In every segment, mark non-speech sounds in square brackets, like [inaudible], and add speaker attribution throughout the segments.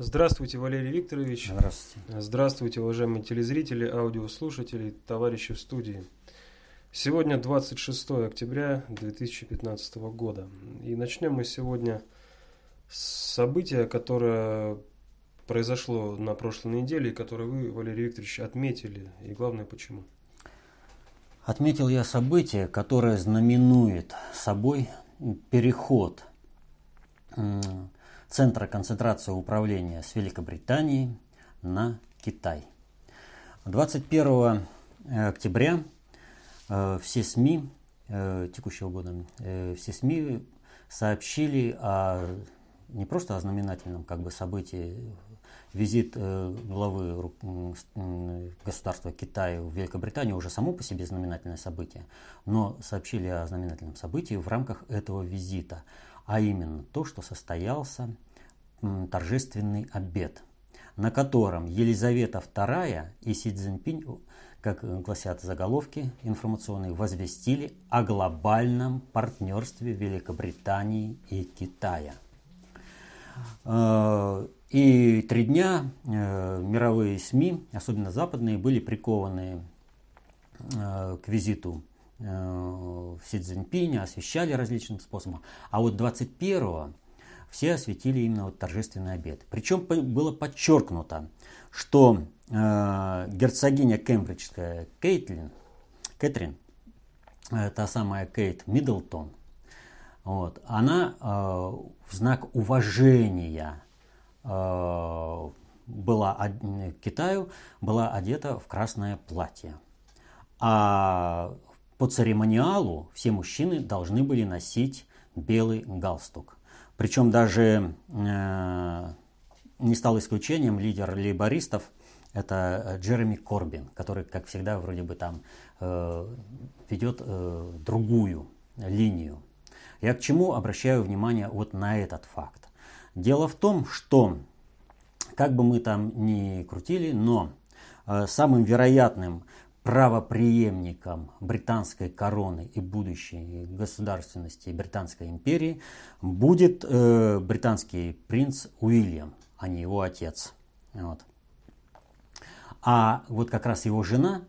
Speaker 1: Здравствуйте, Валерий Викторович.
Speaker 2: Здравствуйте.
Speaker 1: Здравствуйте, уважаемые телезрители, аудиослушатели, товарищи в студии. Сегодня 26 октября 2015 года. И начнем мы сегодня с события, которое произошло на прошлой неделе, и которое вы, Валерий Викторович, отметили. И главное, почему?
Speaker 2: Отметил я событие, которое знаменует собой переход Центра концентрации управления с Великобритании на Китай. 21 октября э, все СМИ э, текущего года, э, все СМИ сообщили о не просто о знаменательном как бы событии визит главы государства Китая в Великобританию уже само по себе знаменательное событие, но сообщили о знаменательном событии в рамках этого визита – а именно то, что состоялся торжественный обед, на котором Елизавета II и Си Цзиньпинь, как гласят заголовки информационные, возвестили о глобальном партнерстве Великобритании и Китая. Э, и три дня э, мировые СМИ, особенно западные, были прикованы э, к визиту Э, Си Цзиньпиня освещали различным способом. А вот 21-го все осветили именно вот торжественный обед. Причем было подчеркнуто, что э, герцогиня Кембриджская Кейтлин, Кэтрин, э, та самая Кейт Миддлтон, вот, она э, в знак уважения э, была к Китаю была одета в красное платье. А по церемониалу все мужчины должны были носить белый галстук. Причем даже э, не стал исключением лидер лейбористов, это Джереми Корбин, который, как всегда, вроде бы там э, ведет э, другую линию. Я к чему обращаю внимание вот на этот факт? Дело в том, что, как бы мы там ни крутили, но э, самым вероятным правоприемником британской короны и будущей государственности Британской империи будет э, британский принц Уильям, а не его отец. Вот. А вот как раз его жена,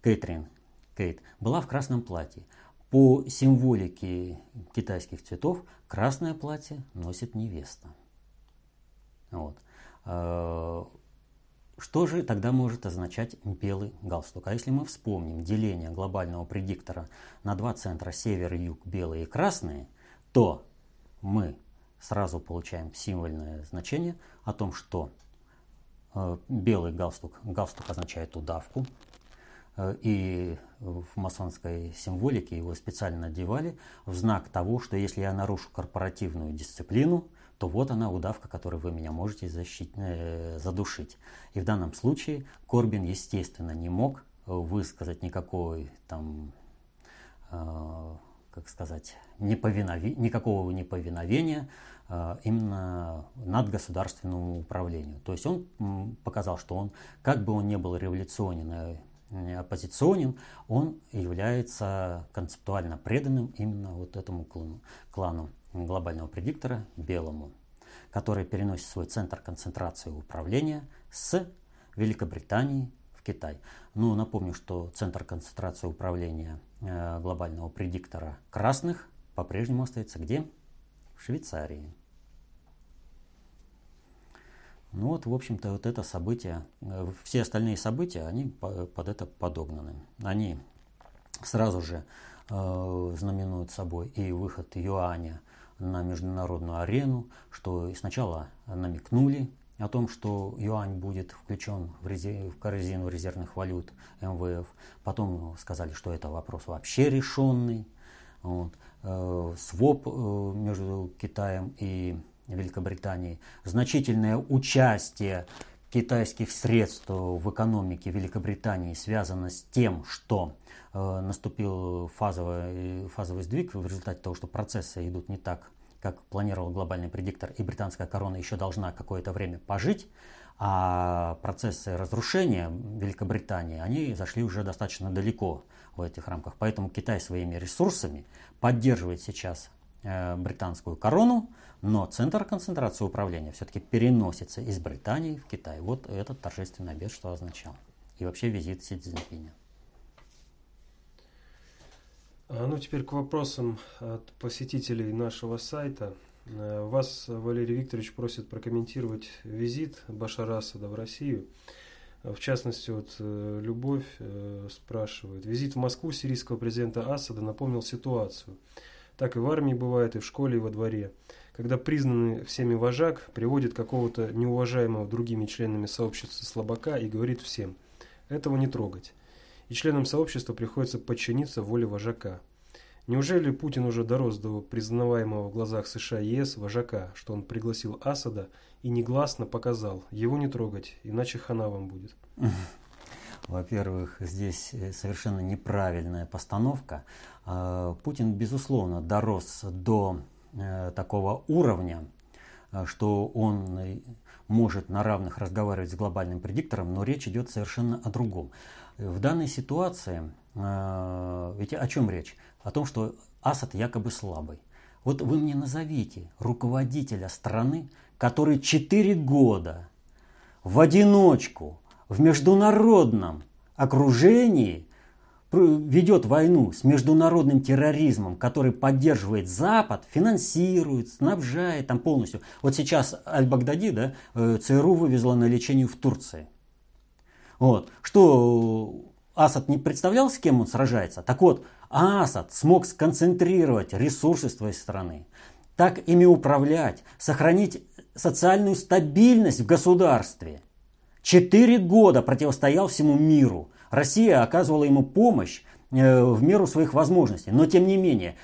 Speaker 2: Кэтрин, Кейт, была в красном платье. По символике китайских цветов красное платье носит невеста. Вот. Что же тогда может означать белый галстук? А если мы вспомним деление глобального предиктора на два центра север и юг, белые и красные, то мы сразу получаем символьное значение о том, что э, белый галстук, галстук означает удавку, э, и в масонской символике его специально надевали в знак того, что если я нарушу корпоративную дисциплину, то вот она удавка, которой вы меня можете защитить, э, задушить. И в данном случае Корбин, естественно, не мог высказать никакой там, э, как сказать, неповинове, никакого неповиновения э, именно над государственному управлению. То есть он показал, что он, как бы он ни был революционен и оппозиционен, он является концептуально преданным именно вот этому клану глобального предиктора белому, который переносит свой центр концентрации управления с Великобритании в Китай. Ну, напомню, что центр концентрации управления э, глобального предиктора красных по-прежнему остается где? В Швейцарии. Ну вот, в общем-то, вот это событие, э, все остальные события, они под это подогнаны. Они сразу же э, знаменуют собой и выход юаня на международную арену, что сначала намекнули о том, что юань будет включен в, резерв, в корзину резервных валют МВФ. Потом сказали, что это вопрос вообще решенный. Вот. Э, своп э, между Китаем и Великобританией. Значительное участие китайских средств в экономике Великобритании связано с тем, что э, наступил фазовый, фазовый сдвиг в результате того, что процессы идут не так, как планировал глобальный предиктор, и британская корона еще должна какое-то время пожить, а процессы разрушения Великобритании, они зашли уже достаточно далеко в этих рамках. Поэтому Китай своими ресурсами поддерживает сейчас британскую корону, но центр концентрации управления все-таки переносится из Британии в Китай. Вот этот торжественный обед что означал. И вообще визит Си Цзиньпиня.
Speaker 1: А, ну, теперь к вопросам от посетителей нашего сайта. Э, вас, Валерий Викторович, просит прокомментировать визит Башара Асада в Россию. Э, в частности, вот э, Любовь спрашивает. Визит в Москву сирийского президента Асада напомнил ситуацию. Так и в армии бывает, и в школе, и во дворе. Когда признанный всеми вожак приводит какого-то неуважаемого другими членами сообщества слабака и говорит всем «этого не трогать» и членам сообщества приходится подчиниться воле вожака. Неужели Путин уже дорос до признаваемого в глазах США и ЕС вожака, что он пригласил Асада и негласно показал, его не трогать, иначе хана вам будет?
Speaker 2: Во-первых, здесь э, совершенно неправильная постановка. А, Путин, безусловно, дорос до э, такого уровня, э, что он может на равных разговаривать с глобальным предиктором, но речь идет совершенно о другом. В данной ситуации, ведь о чем речь? О том, что Асад якобы слабый. Вот вы мне назовите руководителя страны, который 4 года в одиночку, в международном окружении ведет войну с международным терроризмом, который поддерживает Запад, финансирует, снабжает там полностью. Вот сейчас Аль-Багдади, да, э, ЦРУ вывезла на лечение в Турции. Вот. Что Асад не представлял, с кем он сражается? Так вот, Асад смог сконцентрировать ресурсы своей страны, так ими управлять, сохранить социальную стабильность в государстве. Четыре года противостоял всему миру. Россия оказывала ему помощь э, в меру своих возможностей. Но тем не менее,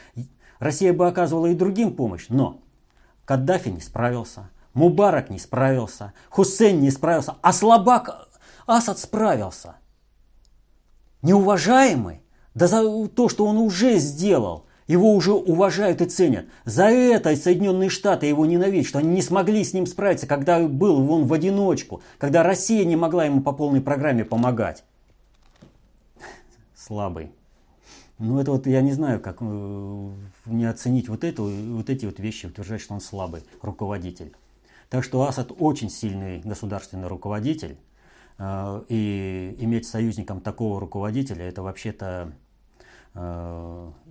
Speaker 2: Россия бы оказывала и другим помощь. Но Каддафи не справился, Мубарак не справился, Хусейн не справился, а слабак Асад справился. Неуважаемый, да за то, что он уже сделал, его уже уважают и ценят. За это Соединенные Штаты его ненавидят, что они не смогли с ним справиться, когда был он в одиночку, когда Россия не могла ему по полной программе помогать. Слабый. Ну, это вот я не знаю, как э, не оценить вот, это, вот эти вот вещи, утверждать, что он слабый руководитель. Так что Асад очень сильный государственный руководитель. Э, и иметь союзником такого руководителя, это вообще-то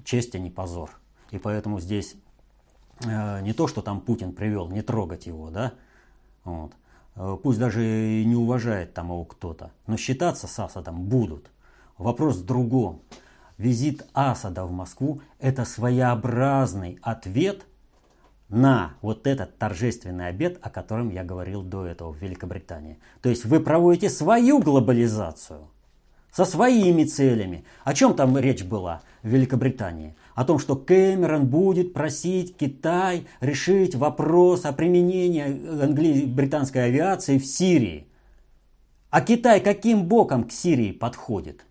Speaker 2: честь, а не позор. И поэтому здесь э, не то, что там Путин привел, не трогать его, да, вот. Пусть даже и не уважает там его кто-то, но считаться с Асадом будут. Вопрос в другом. Визит Асада в Москву – это своеобразный ответ на вот этот торжественный обед, о котором я говорил до этого в Великобритании. То есть вы проводите свою глобализацию со своими целями. О чем там речь была в Великобритании? О том, что Кэмерон будет просить Китай решить вопрос о применении англи- британской авиации в Сирии. А Китай каким боком к Сирии подходит?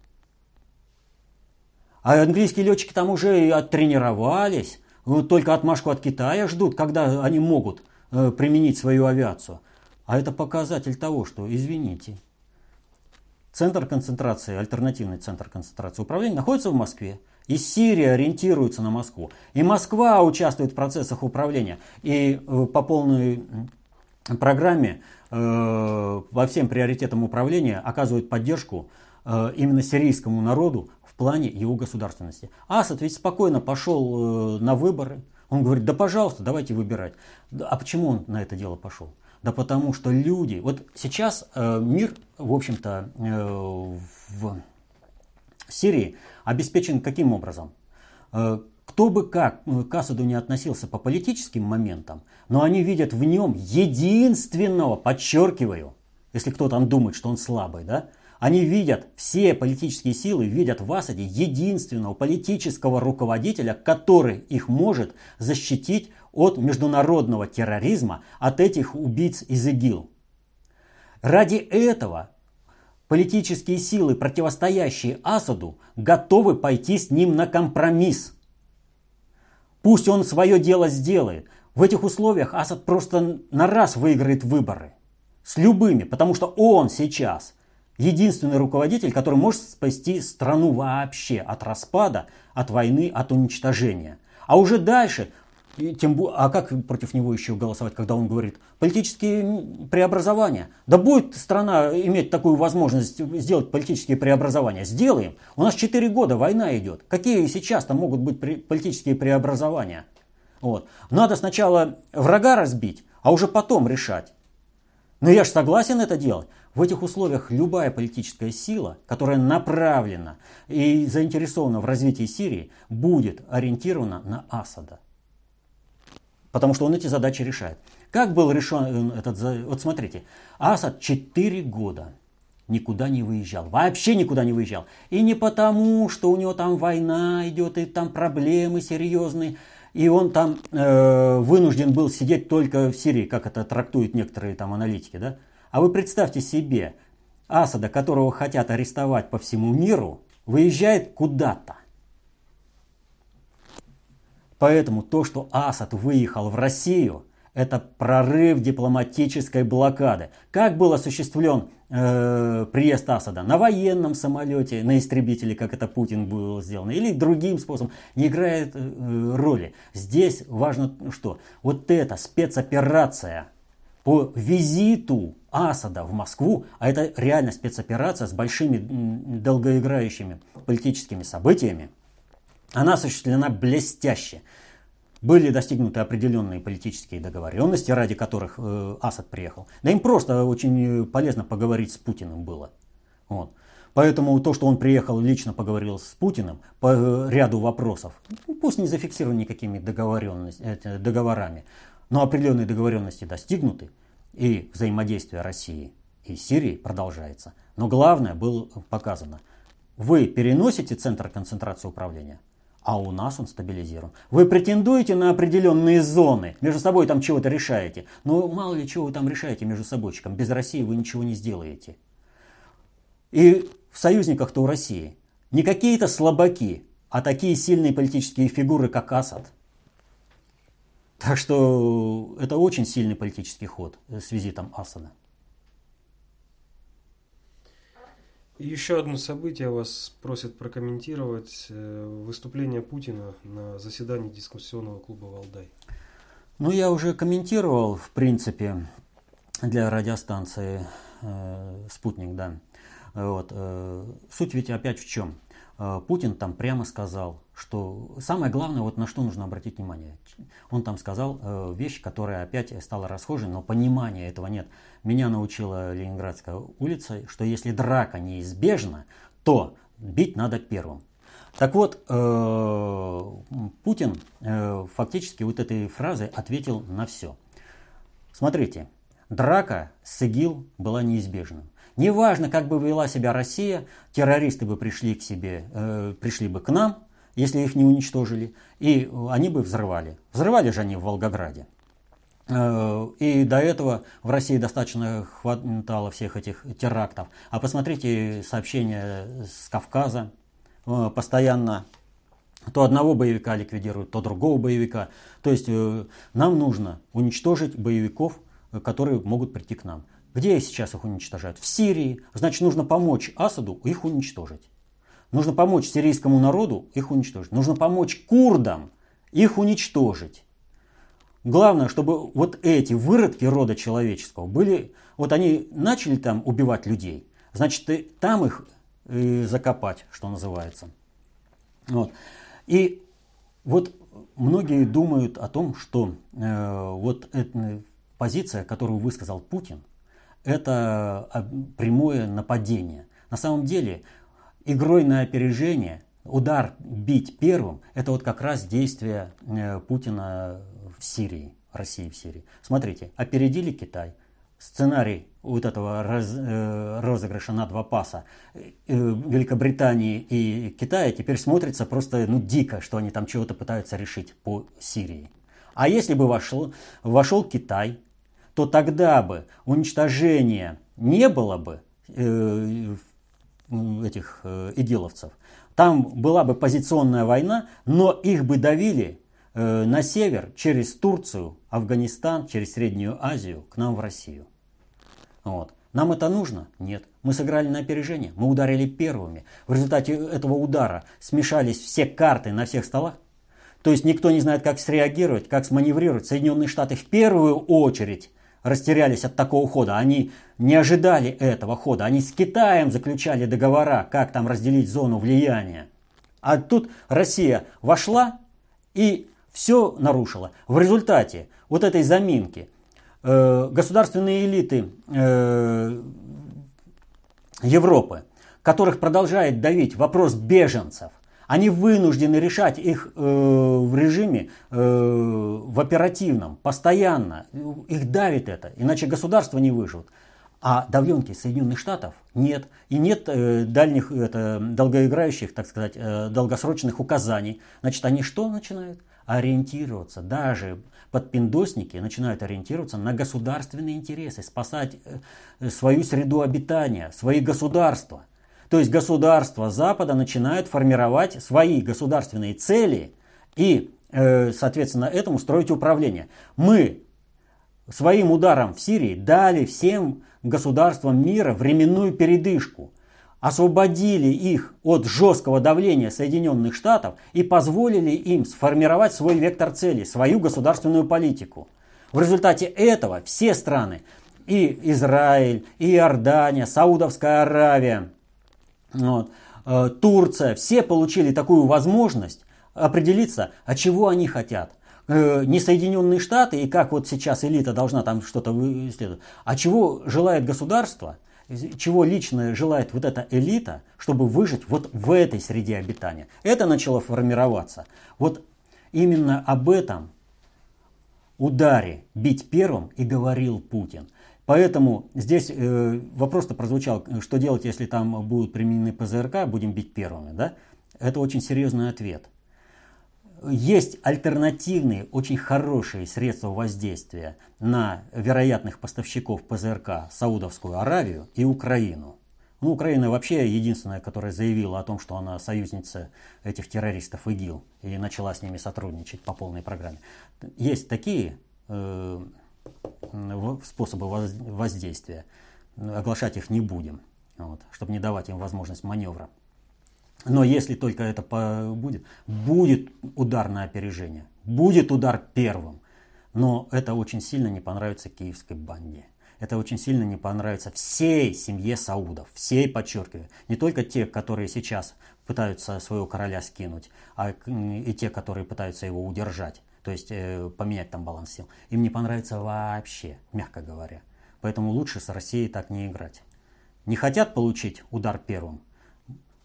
Speaker 2: А английские летчики там уже и оттренировались, только отмашку от Китая ждут, когда они могут э, применить свою авиацию. А это показатель того, что, извините, центр концентрации, альтернативный центр концентрации управления находится в Москве. И Сирия ориентируется на Москву. И Москва участвует в процессах управления. И э, по полной программе э, во всем приоритетам управления оказывает поддержку э, именно сирийскому народу плане его государственности. Асад ведь спокойно пошел на выборы. Он говорит, да пожалуйста, давайте выбирать. А почему он на это дело пошел? Да потому что люди... Вот сейчас э, мир, в общем-то, э, в Сирии обеспечен каким образом? Э, кто бы как э, к Асаду не относился по политическим моментам, но они видят в нем единственного, подчеркиваю, если кто там думает, что он слабый, да, они видят, все политические силы видят в Асаде единственного политического руководителя, который их может защитить от международного терроризма, от этих убийц из ИГИЛ. Ради этого политические силы, противостоящие Асаду, готовы пойти с ним на компромисс. Пусть он свое дело сделает. В этих условиях Асад просто на раз выиграет выборы. С любыми, потому что он сейчас – единственный руководитель, который может спасти страну вообще от распада, от войны, от уничтожения. А уже дальше И тем, а как против него еще голосовать, когда он говорит политические преобразования? Да будет страна иметь такую возможность сделать политические преобразования. Сделаем. У нас 4 года война идет. Какие сейчас там могут быть политические преобразования? Вот. Надо сначала врага разбить, а уже потом решать. Но я же согласен это делать. В этих условиях любая политическая сила, которая направлена и заинтересована в развитии Сирии, будет ориентирована на Асада. Потому что он эти задачи решает. Как был решен этот... Вот смотрите, Асад 4 года никуда не выезжал. Вообще никуда не выезжал. И не потому, что у него там война идет, и там проблемы серьезные, и он там э, вынужден был сидеть только в Сирии, как это трактуют некоторые там аналитики, да? А вы представьте себе, Асада, которого хотят арестовать по всему миру, выезжает куда-то. Поэтому то, что Асад выехал в Россию, это прорыв дипломатической блокады. Как был осуществлен э, приезд Асада? На военном самолете, на истребителе, как это Путин был сделано, или другим способом, не играет э, роли. Здесь важно что? Вот эта спецоперация по визиту Асада в Москву, а это реально спецоперация с большими долгоиграющими политическими событиями, она осуществлена блестяще. Были достигнуты определенные политические договоренности, ради которых э, Асад приехал. Да им просто очень полезно поговорить с Путиным было. Вот. Поэтому то, что он приехал лично поговорил с Путиным по э, ряду вопросов, ну, пусть не зафиксирован никакими договоренностями, договорами, но определенные договоренности достигнуты, и взаимодействие России и Сирии продолжается. Но главное было показано. Вы переносите центр концентрации управления, а у нас он стабилизирован. Вы претендуете на определенные зоны, между собой там чего-то решаете. Но мало ли чего вы там решаете между собойчиком. Без России вы ничего не сделаете. И в союзниках-то у России не какие-то слабаки, а такие сильные политические фигуры, как Асад. Так что это очень сильный политический ход с визитом Асада.
Speaker 1: Еще одно событие вас просят прокомментировать. Э, выступление Путина на заседании дискуссионного клуба «Валдай».
Speaker 2: Ну, я уже комментировал, в принципе, для радиостанции э, «Спутник», да. Вот. Э, суть ведь опять в чем? Э, Путин там прямо сказал, что самое главное, вот на что нужно обратить внимание. Он там сказал э, вещь, которая опять стала расхожей, но понимания этого нет. Меня научила Ленинградская улица, что если драка неизбежна, то бить надо первым. Так вот, э, Путин э, фактически вот этой фразой ответил на все. Смотрите, драка с ИГИЛ была неизбежна. Неважно, как бы вела себя Россия, террористы бы пришли к себе, э, пришли бы к нам, если их не уничтожили, и они бы взрывали. Взрывали же они в Волгограде. Э, и до этого в России достаточно хватало всех этих терактов. А посмотрите сообщения с Кавказа. Э, постоянно то одного боевика ликвидируют, то другого боевика. То есть э, нам нужно уничтожить боевиков, которые могут прийти к нам. Где сейчас их уничтожают? В Сирии. Значит, нужно помочь Асаду их уничтожить. Нужно помочь сирийскому народу их уничтожить. Нужно помочь курдам их уничтожить. Главное, чтобы вот эти выродки рода человеческого были, вот они начали там убивать людей, значит, и там их и закопать, что называется. Вот. И вот многие думают о том, что э, вот эта позиция, которую высказал Путин, это а, прямое нападение. На самом деле игрой на опережение, удар бить первым, это вот как раз действие э, Путина в Сирии, России в Сирии. Смотрите, опередили Китай. Сценарий вот этого раз, э, розыгрыша на два паса э, Великобритании и Китая теперь смотрится просто ну, дико, что они там чего-то пытаются решить по Сирии. А если бы вошел, вошел Китай, то тогда бы уничтожения не было бы э, этих э, игиловцев. Там была бы позиционная война, но их бы давили э, на север через Турцию, Афганистан, через Среднюю Азию к нам в Россию. Вот. Нам это нужно? Нет. Мы сыграли на опережение. Мы ударили первыми. В результате этого удара смешались все карты на всех столах. То есть никто не знает, как среагировать, как сманеврировать. Соединенные Штаты в первую очередь растерялись от такого хода. Они не ожидали этого хода. Они с Китаем заключали договора, как там разделить зону влияния. А тут Россия вошла и все нарушила. В результате вот этой заминки э, государственные элиты э, Европы, которых продолжает давить вопрос беженцев, они вынуждены решать их э, в режиме, э, в оперативном, постоянно. Их давит это, иначе государство не выживут. А давленки Соединенных Штатов нет. И нет э, дальних, это, долгоиграющих, так сказать, э, долгосрочных указаний. Значит, они что начинают? Ориентироваться. Даже подпиндосники начинают ориентироваться на государственные интересы, спасать э, свою среду обитания, свои государства. То есть государства Запада начинают формировать свои государственные цели и, э, соответственно, этому строить управление. Мы своим ударом в Сирии дали всем государствам мира временную передышку, освободили их от жесткого давления Соединенных Штатов и позволили им сформировать свой вектор цели, свою государственную политику. В результате этого все страны, и Израиль, и Иордания, Саудовская Аравия, вот. Э, Турция, все получили такую возможность определиться, а чего они хотят. Э, не Соединенные Штаты, и как вот сейчас элита должна там что-то исследовать, а чего желает государство, чего лично желает вот эта элита, чтобы выжить вот в этой среде обитания. Это начало формироваться. Вот именно об этом ударе бить первым и говорил Путин – Поэтому здесь э, вопрос-то прозвучал, что делать, если там будут применены ПЗРК, будем бить первыми, да? Это очень серьезный ответ. Есть альтернативные, очень хорошие средства воздействия на вероятных поставщиков ПЗРК Саудовскую Аравию и Украину. Ну, Украина вообще единственная, которая заявила о том, что она союзница этих террористов ИГИЛ и начала с ними сотрудничать по полной программе. Есть такие э, способы воздействия. Оглашать их не будем, вот, чтобы не давать им возможность маневра. Но если только это будет, будет удар на опережение, будет удар первым. Но это очень сильно не понравится киевской банде. Это очень сильно не понравится всей семье Саудов. Всей, подчеркиваю. Не только те, которые сейчас пытаются своего короля скинуть, а и те, которые пытаются его удержать то есть э, поменять там баланс сил, им не понравится вообще, мягко говоря. Поэтому лучше с Россией так не играть. Не хотят получить удар первым?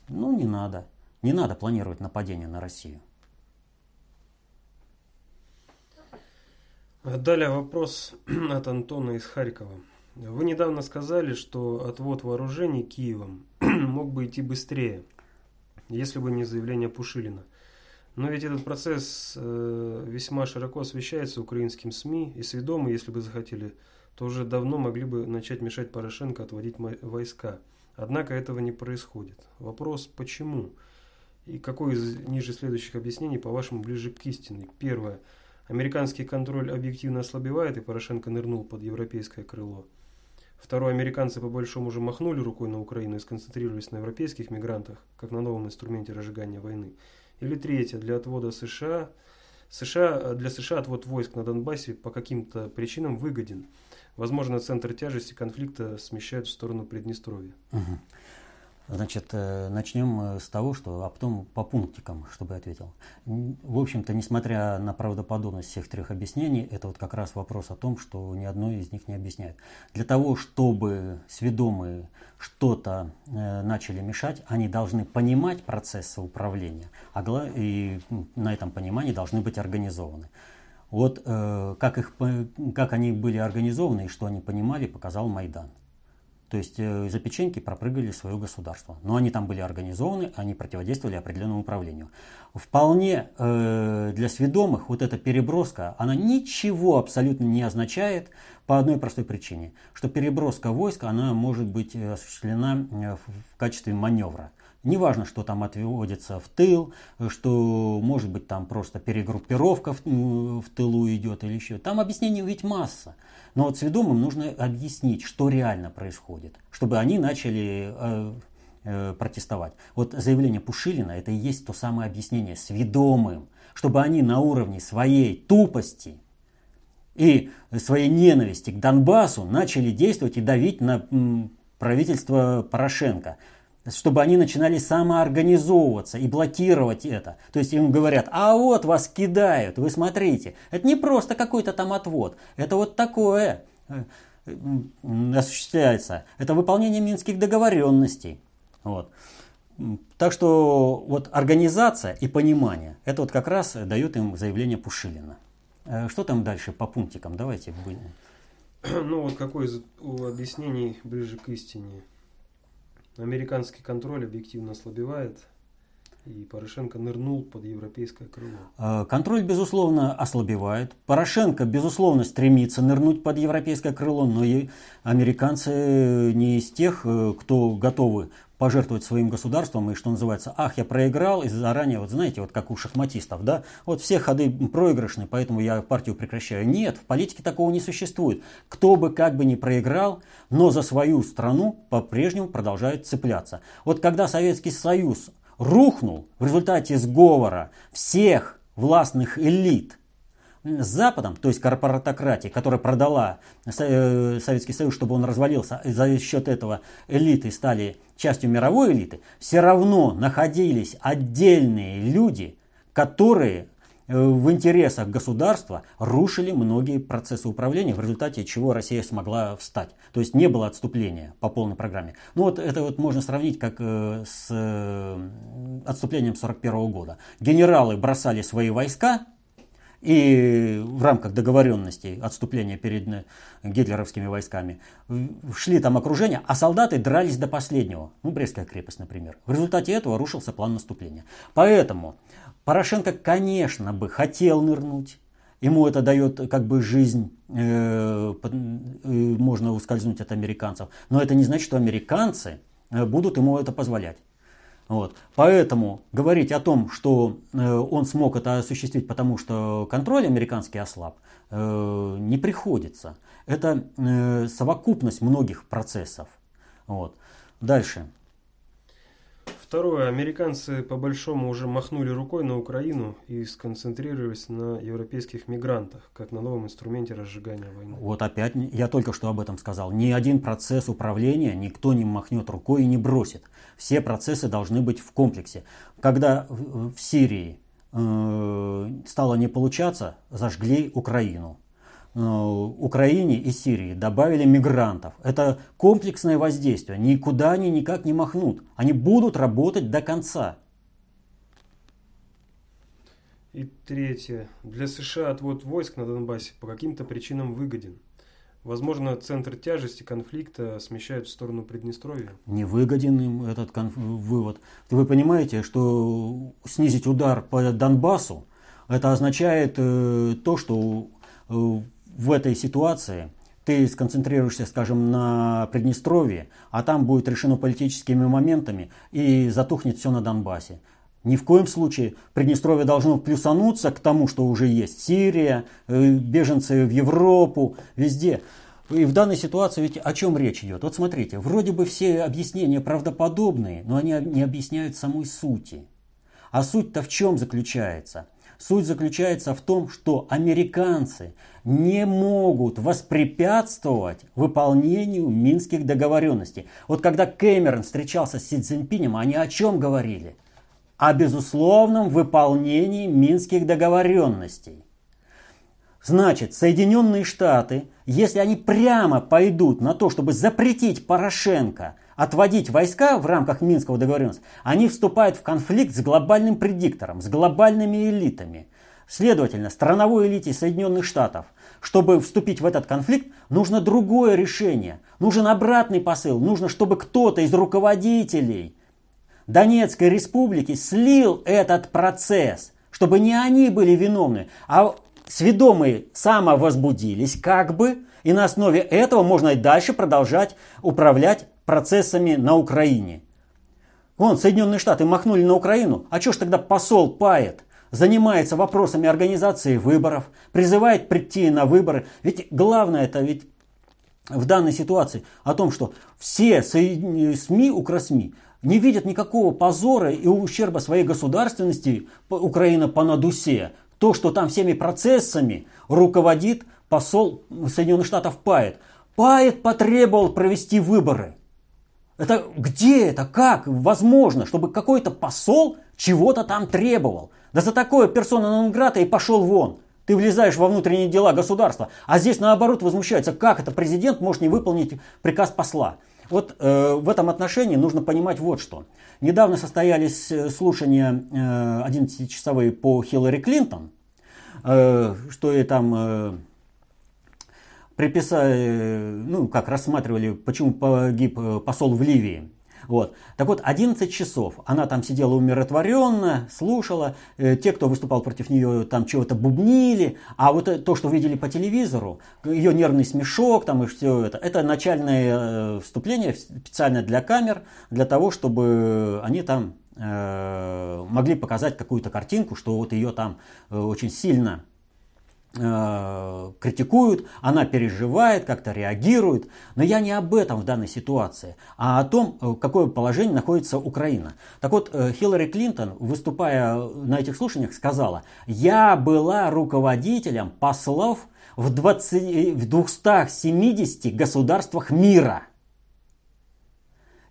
Speaker 2: Ну, не надо. Не надо планировать нападение на Россию.
Speaker 1: Далее вопрос [clears throat] от Антона из Харькова. Вы недавно сказали, что отвод вооружений Киевом [clears throat] мог бы идти быстрее, если бы не заявление Пушилина – но ведь этот процесс э, весьма широко освещается украинским СМИ, и сведомы, если бы захотели, то уже давно могли бы начать мешать Порошенко отводить войска. Однако этого не происходит. Вопрос почему? И какой из ниже следующих объяснений, по-вашему, ближе к истине? Первое. Американский контроль объективно ослабевает, и Порошенко нырнул под европейское крыло. Второе. Американцы по большому уже махнули рукой на Украину и сконцентрировались на европейских мигрантах, как на новом инструменте разжигания войны. Или третье, для отвода США, США, для США отвод войск на Донбассе по каким-то причинам выгоден. Возможно, центр тяжести конфликта смещают в сторону Приднестровья.
Speaker 2: Угу. Значит, э, начнем э, с того, что, а потом по пунктикам, чтобы я ответил. В общем-то, несмотря на правдоподобность всех трех объяснений, это вот как раз вопрос о том, что ни одно из них не объясняет. Для того, чтобы сведомые что-то э, начали мешать, они должны понимать процессы управления, а и на этом понимании должны быть организованы. Вот как, их, как они были организованы и что они понимали, показал Майдан. То есть э, за печеньки пропрыгали свое государство. Но они там были организованы, они противодействовали определенному управлению. Вполне э, для сведомых вот эта переброска, она ничего абсолютно не означает по одной простой причине. Что переброска войска, она может быть э, осуществлена э, в качестве маневра. Неважно, что там отводится в тыл, что может быть там просто перегруппировка в, в тылу идет или еще. Там объяснений ведь масса. Но вот сведомым нужно объяснить, что реально происходит, чтобы они начали э, э, протестовать. Вот заявление Пушилина это и есть то самое объяснение сведомым, чтобы они на уровне своей тупости и своей ненависти к Донбассу начали действовать и давить на правительство Порошенко чтобы они начинали самоорганизовываться и блокировать это. То есть им говорят, а вот вас кидают, вы смотрите. Это не просто какой-то там отвод, это вот такое э, осуществляется. Это выполнение минских договоренностей. Вот. Так что вот организация и понимание, это вот как раз дает им заявление Пушилина. Э, что там дальше по пунктикам? Давайте. [clears throat]
Speaker 1: Ну вот какое из объяснений ближе к истине? Американский контроль объективно ослабевает, и Порошенко нырнул под европейское крыло.
Speaker 2: А, контроль, безусловно, ослабевает. Порошенко, безусловно, стремится нырнуть под европейское крыло, но и американцы не из тех, э, кто готовы пожертвовать своим государством и, что называется, ах, я проиграл, и заранее, вот знаете, вот как у шахматистов, да, вот все ходы проигрышны, поэтому я партию прекращаю. Нет, в политике такого не существует. Кто бы как бы ни проиграл, но за свою страну по-прежнему продолжает цепляться. Вот когда Советский Союз рухнул в результате сговора всех властных элит – с Западом, то есть корпоратократией, которая продала э, Советский Союз, чтобы он развалился, и за счет этого элиты стали частью мировой элиты, все равно находились отдельные люди, которые в интересах государства рушили многие процессы управления, в результате чего Россия смогла встать. То есть не было отступления по полной программе. Ну вот это вот можно сравнить как э, с отступлением 1941 года. Генералы бросали свои войска, и в рамках договоренностей отступления перед э, гитлеровскими войсками шли там окружения, а солдаты дрались до последнего. Ну, Брестская крепость, например. В результате этого рушился план наступления. Поэтому Порошенко, конечно, бы хотел нырнуть. Ему это дает как бы жизнь, э, э, можно ускользнуть от американцев. Но это не значит, что американцы э, будут ему это позволять. Вот. Поэтому говорить о том, что э, он смог это осуществить, потому что контроль американский ослаб, э, не приходится. Это э, совокупность многих процессов. Вот. Дальше.
Speaker 1: Второе. Американцы по большому уже махнули рукой на Украину и сконцентрировались на европейских мигрантах, как на новом инструменте разжигания войны.
Speaker 2: Вот опять, я только что об этом сказал. Ни один процесс управления никто не махнет рукой и не бросит. Все процессы должны быть в комплексе. Когда в Сирии э, стало не получаться, зажгли Украину. Э, Украине и Сирии добавили мигрантов. Это комплексное воздействие. Никуда они никак не махнут. Они будут работать до конца.
Speaker 1: И третье. Для США отвод войск на Донбассе по каким-то причинам выгоден. Возможно, центр тяжести конфликта смещают в сторону Приднестровья?
Speaker 2: Не выгоден им этот конф... вывод. Вы понимаете, что снизить удар по Донбассу, это означает э, то, что э, в этой ситуации ты сконцентрируешься, скажем, на Приднестровье, а там будет решено политическими моментами и затухнет все на Донбассе. Ни в коем случае Приднестровье должно плюсануться к тому, что уже есть Сирия, э, беженцы в Европу, везде. И в данной ситуации ведь о чем речь идет? Вот смотрите, вроде бы все объяснения правдоподобные, но они не объясняют самой сути. А суть-то в чем заключается? Суть заключается в том, что американцы не могут воспрепятствовать выполнению минских договоренностей. Вот когда Кэмерон встречался с Си Цзиньпинем, они о чем говорили? О безусловном выполнении минских договоренностей. Значит, Соединенные Штаты, если они прямо пойдут на то, чтобы запретить Порошенко отводить войска в рамках Минского договоренности, они вступают в конфликт с глобальным предиктором, с глобальными элитами. Следовательно, страновой элите Соединенных Штатов, чтобы вступить в этот конфликт, нужно другое решение, нужен обратный посыл, нужно, чтобы кто-то из руководителей Донецкой республики слил этот процесс, чтобы не они были виновны, а сведомые самовозбудились как бы, и на основе этого можно и дальше продолжать управлять процессами на Украине. Вон, Соединенные Штаты махнули на Украину, а что ж тогда посол Пает занимается вопросами организации выборов, призывает прийти на выборы. Ведь главное это ведь в данной ситуации о том, что все СМИ, УКРОСМИ не видят никакого позора и ущерба своей государственности Украина по надусе. То, что там всеми процессами руководит посол Соединенных Штатов Пайет. Пайет потребовал провести выборы. Это где это, как возможно, чтобы какой-то посол чего-то там требовал? Да за такое персона Нонграта и пошел вон. Ты влезаешь во внутренние дела государства. А здесь наоборот возмущается, как это президент может не выполнить приказ посла. Вот э, в этом отношении нужно понимать вот что. Недавно состоялись э, слушания э, 11-часовые по Хиллари Клинтон, э, что и там э, приписали, ну как рассматривали, почему погиб э, посол в Ливии. Вот. Так вот, 11 часов она там сидела умиротворенно, слушала. Э, те, кто выступал против нее, там чего-то бубнили. А вот э, то, что видели по телевизору, ее нервный смешок там и все это, это начальное вступление специально для камер, для того, чтобы они там э, могли показать какую-то картинку, что вот ее там очень сильно критикуют, она переживает, как-то реагирует. Но я не об этом в данной ситуации, а о том, э, какое положение находится Украина. Так вот, э, Хиллари Клинтон, выступая на этих слушаниях, сказала, я была руководителем послов в, 20, в 270 государствах мира.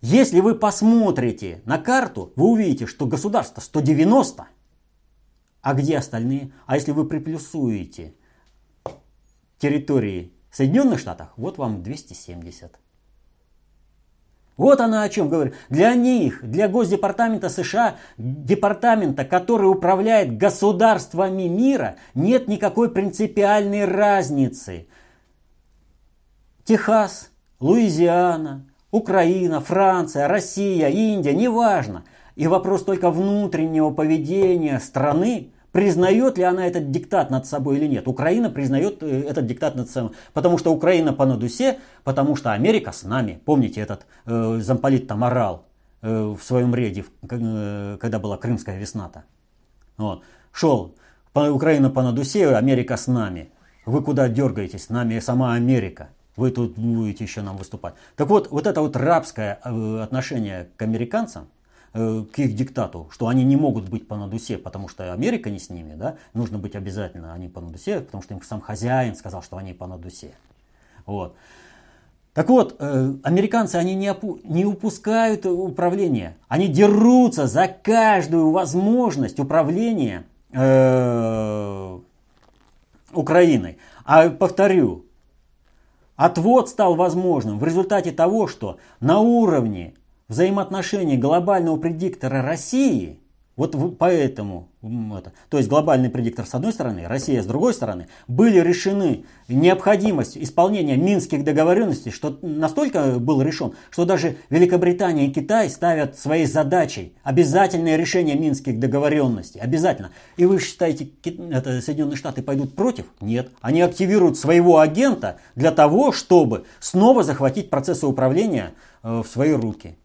Speaker 2: Если вы посмотрите на карту, вы увидите, что государство 190, а где остальные? А если вы приплюсуете территории Соединенных Штатов, вот вам 270. Вот она о чем говорит. Для них, для Госдепартамента США, департамента, который управляет государствами мира, нет никакой принципиальной разницы. Техас, Луизиана, Украина, Франция, Россия, Индия, неважно. И вопрос только внутреннего поведения страны Признает ли она этот диктат над собой или нет? Украина признает э, этот диктат над собой. Потому что Украина по надусе, потому что Америка с нами. Помните этот э, замполит там орал э, в своем ряде, э, когда была крымская весна-то. Вот. Шел, по, Украина по надусе, Америка с нами. Вы куда дергаетесь? С нами сама Америка. Вы тут будете еще нам выступать. Так вот, вот это вот рабское э, отношение к американцам, Э, к их диктату, что они не могут быть по надусе, потому что Америка не с ними, да, нужно быть обязательно они по надусе, потому что им сам хозяин сказал, что они по надусе. Вот. Так вот, э, американцы, они не, опу- не упускают управление, они дерутся за каждую возможность управления э, Украиной. А повторю, отвод стал возможным в результате того, что на уровне взаимоотношений глобального предиктора России, вот поэтому, это, то есть глобальный предиктор с одной стороны, Россия с другой стороны, были решены необходимость исполнения минских договоренностей, что настолько был решен, что даже Великобритания и Китай ставят своей задачей обязательное решение минских договоренностей. Обязательно. И вы считаете, это Соединенные Штаты пойдут против? Нет. Они активируют своего агента для того, чтобы снова захватить процессы управления э, в свои руки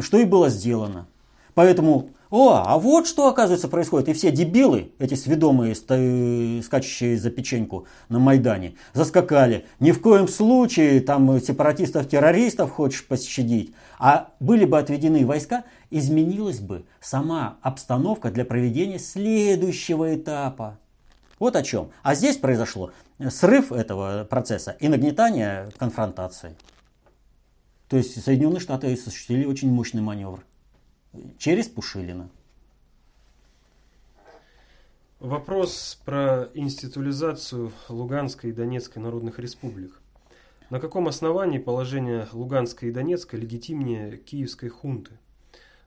Speaker 2: что и было сделано. Поэтому, о, а вот что, оказывается, происходит. И все дебилы, эти сведомые, скачущие за печеньку на Майдане, заскакали. Ни в коем случае там сепаратистов-террористов хочешь пощадить. А были бы отведены войска, изменилась бы сама обстановка для проведения следующего этапа. Вот о чем. А здесь произошло срыв этого процесса и нагнетание конфронтации. То есть Соединенные Штаты осуществили очень мощный маневр через Пушилина.
Speaker 1: Вопрос про институализацию Луганской и Донецкой народных республик. На каком основании положение Луганской и Донецкой легитимнее киевской хунты?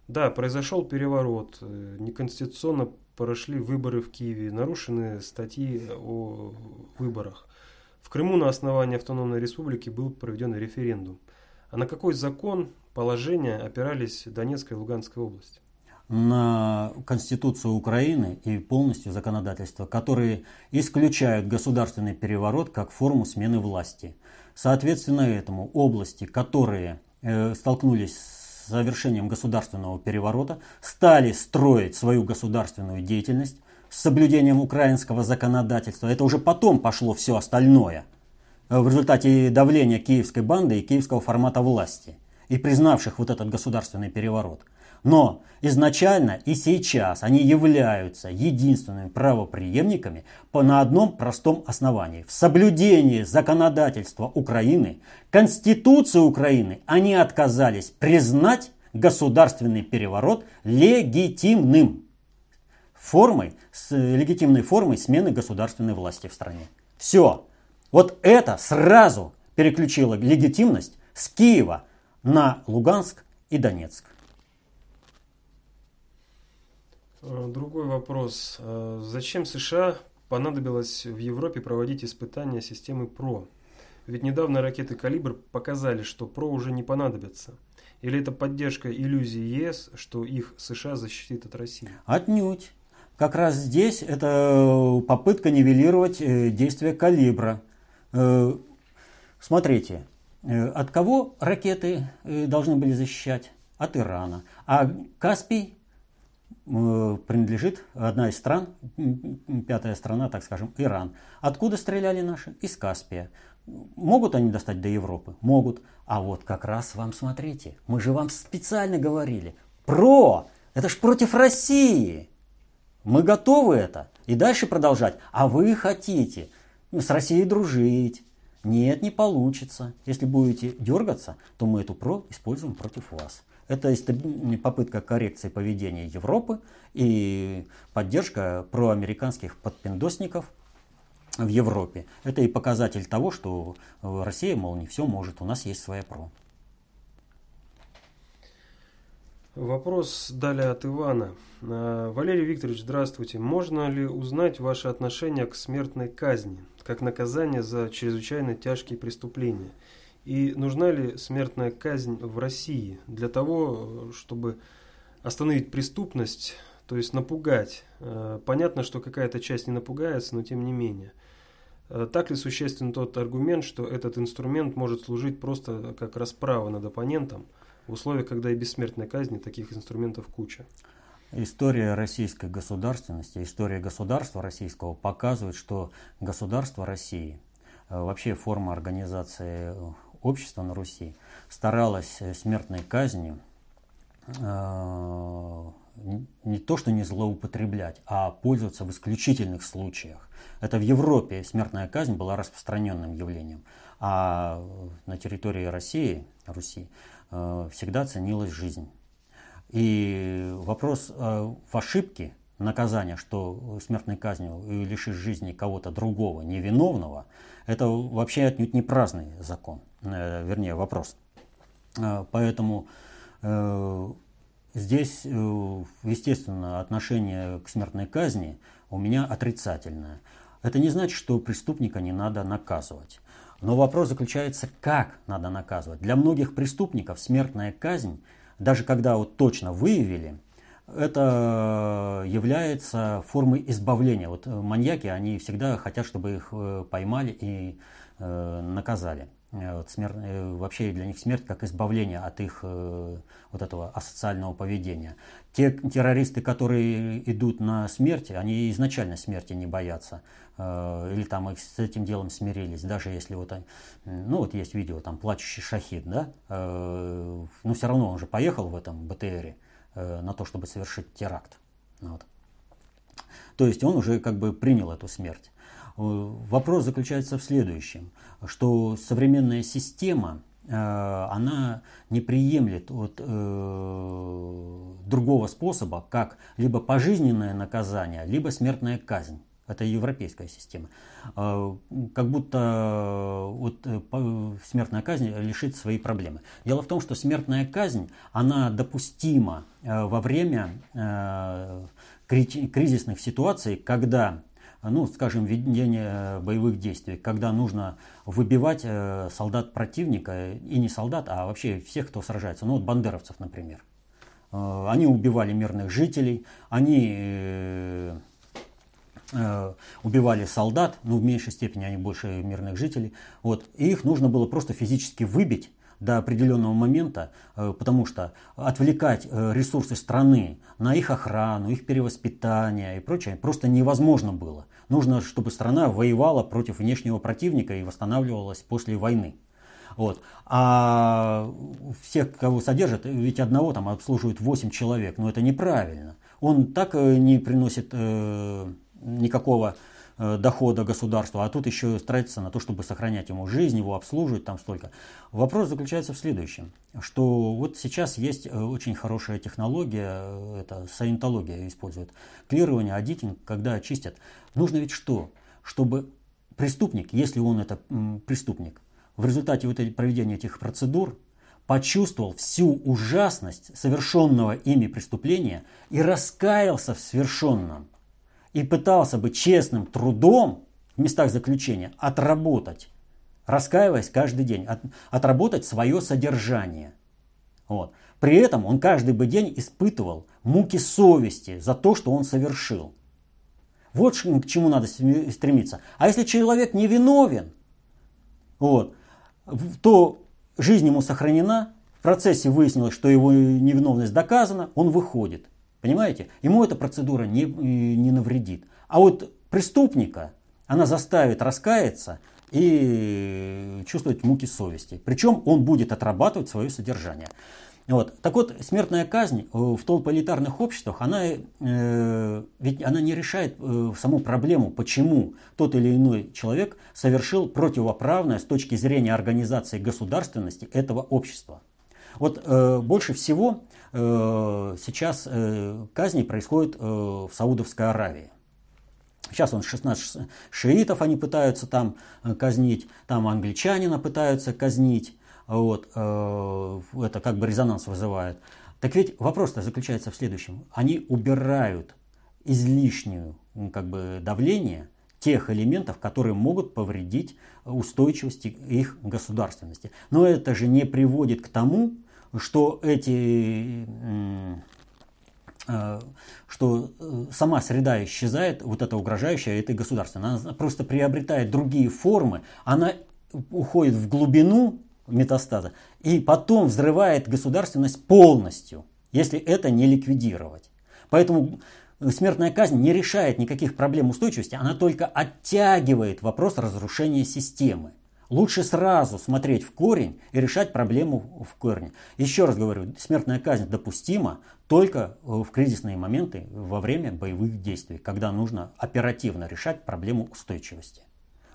Speaker 1: Да, произошел переворот, э, неконституционно прошли выборы в Киеве, нарушены статьи о выборах. В Крыму на основании автономной республики был проведен референдум – а на какой закон, положения опирались Донецкая и Луганская области?
Speaker 2: на Конституцию Украины и полностью законодательство, которые исключают государственный переворот как форму смены власти. Соответственно этому области, которые э, столкнулись с завершением государственного переворота, стали строить свою государственную деятельность с соблюдением украинского законодательства. Это уже потом пошло все остальное – в результате давления киевской банды и киевского формата власти. и признавших вот этот государственный переворот. Но изначально и сейчас они являются единственными правоприемниками по, на одном простом основании. В соблюдении законодательства Украины, Конституции Украины они отказались признать государственный переворот легитимным формой, с легитимной формой смены государственной власти в стране. Все. Вот это сразу переключило легитимность с Киева на Луганск и Донецк.
Speaker 1: Э, другой вопрос. Э, зачем США понадобилось в Европе проводить испытания системы ПРО? Ведь недавно ракеты «Калибр» показали, что ПРО уже не понадобятся. Или это поддержка иллюзии ЕС, что их США защитит от России?
Speaker 2: Отнюдь. Как раз здесь это попытка нивелировать э, действия «Калибра». Смотрите, от кого ракеты должны были защищать? От Ирана. А Каспий принадлежит одна из стран, пятая страна, так скажем, Иран. Откуда стреляли наши? Из Каспия. Могут они достать до Европы? Могут. А вот как раз вам смотрите, мы же вам специально говорили. Про! Это ж против России! Мы готовы это. И дальше продолжать. А вы хотите с Россией дружить. Нет, не получится. Если будете дергаться, то мы эту ПРО используем против вас. Это попытка коррекции поведения Европы и поддержка проамериканских подпиндосников в Европе. Это и показатель того, что Россия, мол, не все может, у нас есть своя ПРО.
Speaker 1: Вопрос далее от Ивана. А, Валерий Викторович, здравствуйте. Можно ли узнать ваше отношение к смертной казни, как наказание за чрезвычайно тяжкие преступления? И нужна ли смертная казнь в России для того, чтобы остановить преступность, то есть напугать? Э, понятно, что какая-то часть не напугается, но тем не менее. Э, так ли существен тот аргумент, что этот инструмент может служить просто как расправа над оппонентом в условиях, когда и бессмертной казни таких инструментов куча?
Speaker 2: История российской государственности, история государства российского показывает, что государство России, э, вообще форма организации общество на Руси старалось э, смертной казнью э, не то, что не злоупотреблять, а пользоваться в исключительных случаях. Это в Европе смертная казнь была распространенным явлением, а на территории России, Руси э, всегда ценилась жизнь. И вопрос в ошибке наказания, что смертной казнью лишишь жизни кого-то другого, невиновного, это вообще отнюдь не праздный закон. Э, вернее, вопрос. Э, поэтому э, здесь, естественно, отношение к смертной казни у меня отрицательное. Это не значит, что преступника не надо наказывать. Но вопрос заключается, как надо наказывать. Для многих преступников смертная казнь, даже когда вот точно выявили, это является формой избавления. Вот маньяки, они всегда хотят, чтобы их поймали и наказали. Э, вот смерть, э, вообще для них смерть как избавление от их э, вот этого асоциального поведения. Те террористы, которые идут на смерть, они изначально смерти не боятся. Или там их с этим делом смирились, даже если вот, ну вот есть видео, там плачущий шахид, да, но все равно он же поехал в этом БТРе на то, чтобы совершить теракт. Вот. То есть он уже как бы принял эту смерть. Вопрос заключается в следующем, что современная система, э, она не приемлет от э, другого способа, как либо пожизненное наказание, либо смертная казнь. Это европейская система. Э, как будто вот, смертная казнь лишит свои проблемы. Дело в том, что смертная казнь, она допустима во время кризисных ситуаций, когда ну, скажем, ведение э, боевых действий, когда нужно выбивать э, солдат противника, и не солдат, а вообще всех, кто сражается, ну вот бандеровцев, например. Э, они убивали мирных жителей, они убивали солдат, ну в меньшей степени они больше мирных жителей, вот, и их нужно было просто физически выбить до определенного момента, потому что отвлекать ресурсы страны на их охрану, их перевоспитание и прочее просто невозможно было. Нужно, чтобы страна воевала против внешнего противника и восстанавливалась после войны. Вот. А всех, кого содержат, ведь одного там обслуживают 8 человек, но это неправильно. Он так э, не приносит э, никакого дохода государства, а тут еще тратится на то, чтобы сохранять ему жизнь, его обслуживать там столько. Вопрос заключается в следующем, что вот сейчас есть э, очень хорошая технология, э, это саентология использует, клирование, аудитинг, когда очистят. Нужно ведь что? Чтобы преступник, если он это преступник, в результате вот проведения этих процедур почувствовал всю ужасность совершенного ими преступления и раскаялся в совершенном и пытался бы честным трудом в местах заключения отработать, раскаиваясь каждый день, от, отработать свое содержание. Вот. При этом он каждый бы день испытывал муки совести за то, что он совершил. Вот к чему надо стремиться. А если человек не виновен, вот, то жизнь ему сохранена, в процессе выяснилось, что его невиновность доказана, он выходит. Понимаете? Ему эта процедура не, не навредит. А вот преступника она заставит раскаяться и чувствовать муки совести. Причем он будет отрабатывать свое содержание. Вот. Так вот, смертная казнь э, в толполитарных обществах, она, э, ведь она не решает э, саму проблему, почему тот или иной человек совершил противоправное с точки зрения организации государственности этого общества. Вот э, больше всего э, сейчас э, казни происходят э, в Саудовской Аравии. Сейчас он 16 шиитов они пытаются там э, казнить, там англичанина пытаются казнить. Вот, э, это как бы резонанс вызывает. Так ведь вопрос-то заключается в следующем. Они убирают излишнюю как бы, давление тех элементов, которые могут повредить устойчивости их государственности. Но это же не приводит к тому, что эти э, что э, сама среда исчезает, вот эта угрожающая этой государственной. Она просто приобретает другие формы, она уходит в глубину метастаза и потом взрывает государственность полностью, если это не ликвидировать. Поэтому смертная казнь не решает никаких проблем устойчивости, она только оттягивает вопрос разрушения системы. Лучше сразу смотреть в корень и решать проблему в корне. Еще раз говорю, смертная казнь допустима только э, в кризисные моменты во время боевых действий, когда нужно оперативно решать проблему устойчивости.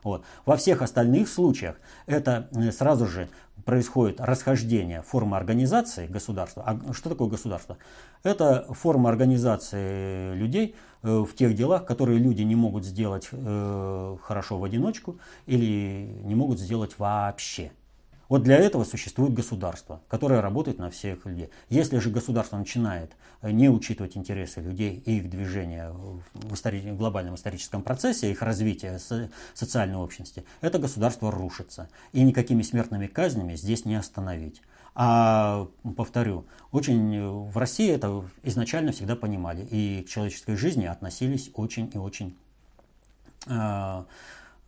Speaker 2: Вот. Во всех остальных случаях это э, сразу же происходит расхождение формы организации государства. А что такое государство? Это форма организации людей э, в тех делах, которые люди не могут сделать э, хорошо в одиночку или не могут сделать вообще. Вот для этого существует государство, которое работает на всех людей. Если же государство начинает э, не учитывать интересы людей и их движения в истори- глобальном историческом процессе, их развития социальной общности, это государство рушится. И никакими смертными казнями здесь не остановить. А, повторю, очень в России это изначально всегда понимали и к человеческой жизни относились очень и очень э, э,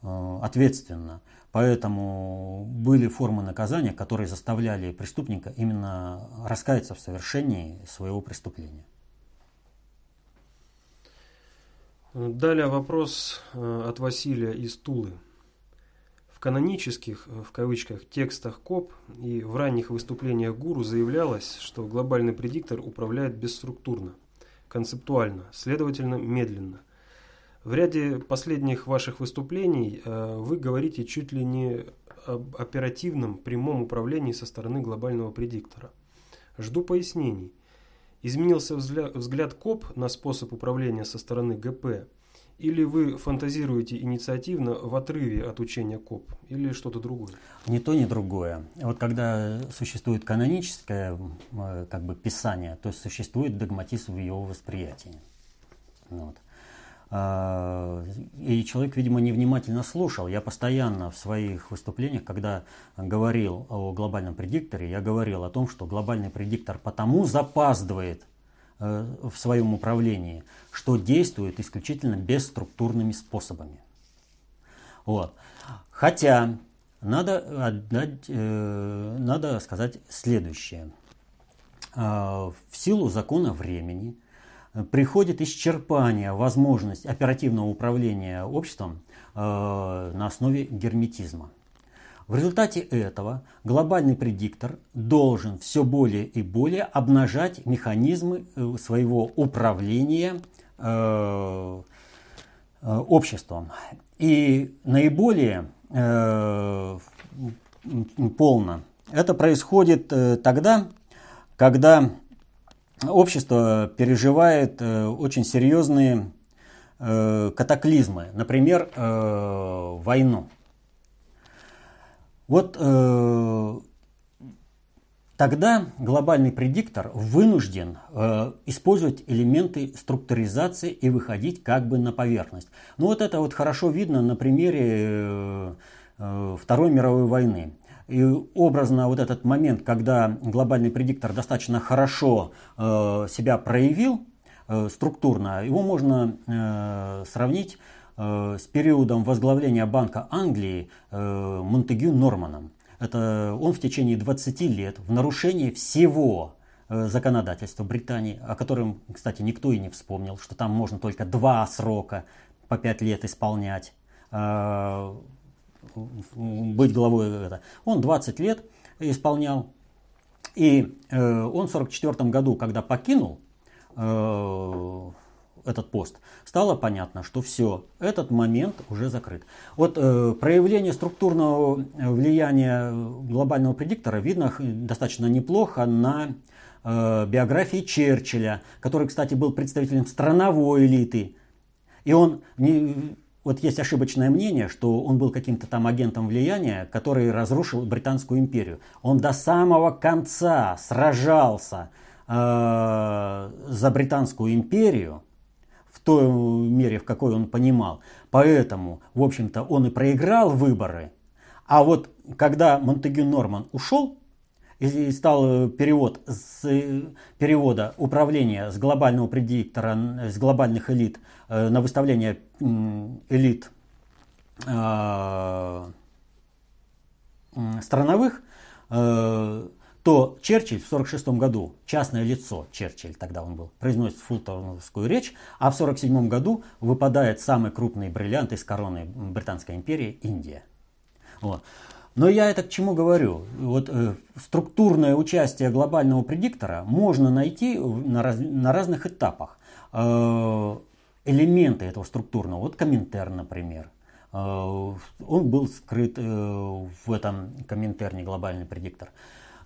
Speaker 2: ответственно. Поэтому были формы наказания, которые заставляли преступника именно раскаяться в совершении своего преступления.
Speaker 1: Далее вопрос э, от Василия из Тулы. В канонических, э, в кавычках, текстах КОП и в ранних выступлениях гуру заявлялось, что глобальный предиктор управляет бесструктурно, концептуально, следовательно, медленно – в ряде последних ваших выступлений э, вы говорите чуть ли не об оперативном прямом управлении со стороны глобального предиктора. Жду пояснений. Изменился взгляд, КОП на способ управления со стороны ГП? Или вы фантазируете инициативно в отрыве от учения КОП? Или что-то другое?
Speaker 2: Ни то, ни другое. Вот когда существует каноническое э, как бы, писание, то существует догматизм в его восприятии. Вот. А, и человек, видимо, невнимательно слушал. Я постоянно в своих выступлениях, когда говорил о глобальном предикторе, я говорил о том, что глобальный предиктор потому запаздывает э, в своем управлении, что действует исключительно бесструктурными способами. Вот. Хотя надо, отдать, э, надо сказать следующее. А, в силу закона времени – приходит исчерпание возможности оперативного управления обществом э, на основе герметизма. В результате этого глобальный предиктор должен все более и более обнажать механизмы э, своего управления э, обществом. И наиболее полно это происходит тогда, когда общество переживает э, очень серьезные э, катаклизмы, например, э, войну. Вот тогда глобальный предиктор вынужден использовать элементы структуризации и выходить как бы на поверхность. Ну вот это вот хорошо видно на примере Второй мировой войны. И образно вот этот момент, когда глобальный предиктор достаточно хорошо э, себя проявил э, структурно, его можно э, сравнить э, с периодом возглавления Банка Англии э, Монтегю Норманом. Это он в течение 20 лет в нарушении всего э, законодательства Британии, о котором, кстати, никто и не вспомнил, что там можно только два срока по 5 лет исполнять. Э, быть главой это. Он 20 лет исполнял. И э, он в 1944 году, когда покинул э, этот пост, стало понятно, что все, этот момент уже закрыт. Вот э, проявление структурного влияния глобального предиктора видно достаточно неплохо на э, биографии Черчилля, который, кстати, был представителем страновой элиты. И он вот есть ошибочное мнение, что он был каким-то там агентом влияния, который разрушил Британскую империю. Он до самого конца сражался э, за Британскую империю в той мере, в какой он понимал. Поэтому, в общем-то, он и проиграл выборы. А вот когда Монтегю Норман ушел, и стал перевод с перевода управления с глобального предиктора, с глобальных элит Э, на выставление элит э, страновых, э, то Черчилль в 1946 году, частное лицо Черчилль, тогда он был, произносит фултоновскую речь, а в 1947 году выпадает самый крупный бриллиант из короны Британской империи – Индия. Вот. Но я это к чему говорю? Вот э, структурное участие глобального предиктора можно найти на, раз, на разных этапах. Э, элементы этого структурного. Вот Коминтерн, например. Э, он был скрыт э, в этом Коминтерне, глобальный предиктор.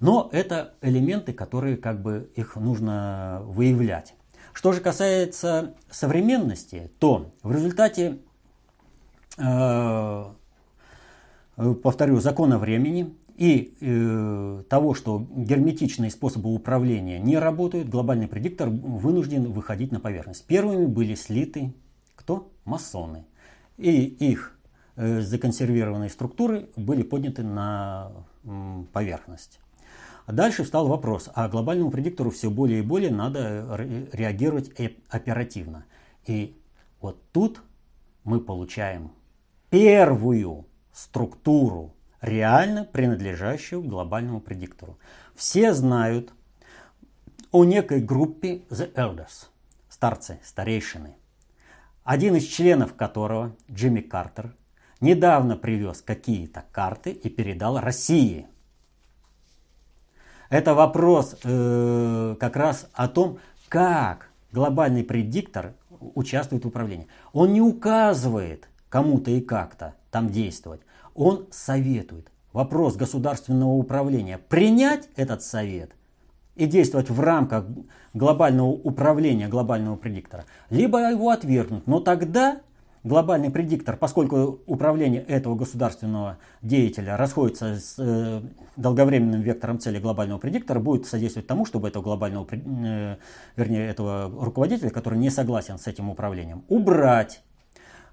Speaker 2: Но это элементы, которые как бы их нужно выявлять. Что же касается современности, то в результате, э, повторю, закона времени и э, того, что герметичные способы управления не работают, глобальный предиктор вынужден выходить на поверхность. Первыми были слиты кто? Масоны. И их э, законсервированные структуры были подняты на э, поверхность. Дальше встал вопрос, а глобальному предиктору все более и более надо реагировать оперативно. И вот тут мы получаем первую структуру реально принадлежащую глобальному предиктору. Все знают о некой группе The Elders, старцы, старейшины, один из членов которого, Джимми Картер, недавно привез какие-то карты и передал России. Это вопрос э, как раз о том, как глобальный предиктор участвует в управлении. Он не указывает кому-то и как-то там действовать. Он советует. Вопрос государственного управления. Принять этот совет и действовать в рамках глобального управления глобального предиктора, либо его отвергнуть. Но тогда глобальный предиктор, поскольку управление этого государственного деятеля расходится с э, долговременным вектором цели глобального предиктора, будет содействовать тому, чтобы этого глобального, э, вернее, этого руководителя, который не согласен с этим управлением, убрать.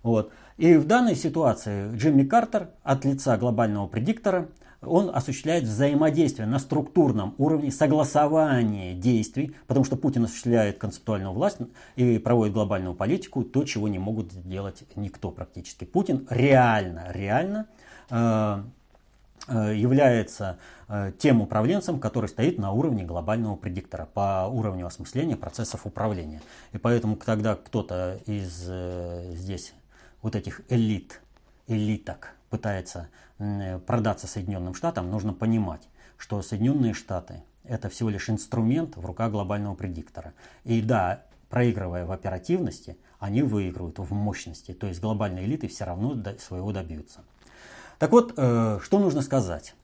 Speaker 2: Вот. И в данной ситуации Джимми Картер от лица глобального предиктора он осуществляет взаимодействие на структурном уровне, согласование действий, потому что Путин осуществляет концептуальную власть и проводит глобальную политику, то, чего не могут сделать никто практически. Путин реально, реально э, э, является э, тем управленцем, который стоит на уровне глобального предиктора, по уровню осмысления процессов управления. И поэтому, когда кто-то из здесь вот этих элит, элиток пытается продаться Соединенным Штатам, нужно понимать, что Соединенные Штаты это всего лишь инструмент в руках глобального предиктора. И да, проигрывая в оперативности, они выигрывают в мощности. То есть глобальные элиты все равно своего добьются. Так вот, э, что нужно сказать?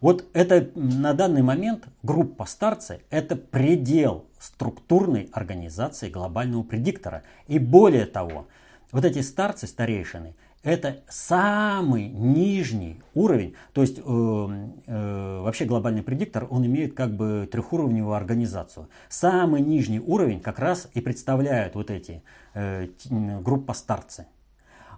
Speaker 2: Вот это на данный момент группа старцы – это предел структурной организации глобального предиктора. И более того, вот эти старцы, старейшины, это самый нижний уровень, то есть э, э, вообще глобальный предиктор, он имеет как бы трехуровневую организацию. Самый нижний уровень как раз и представляют вот эти э, группа старцы.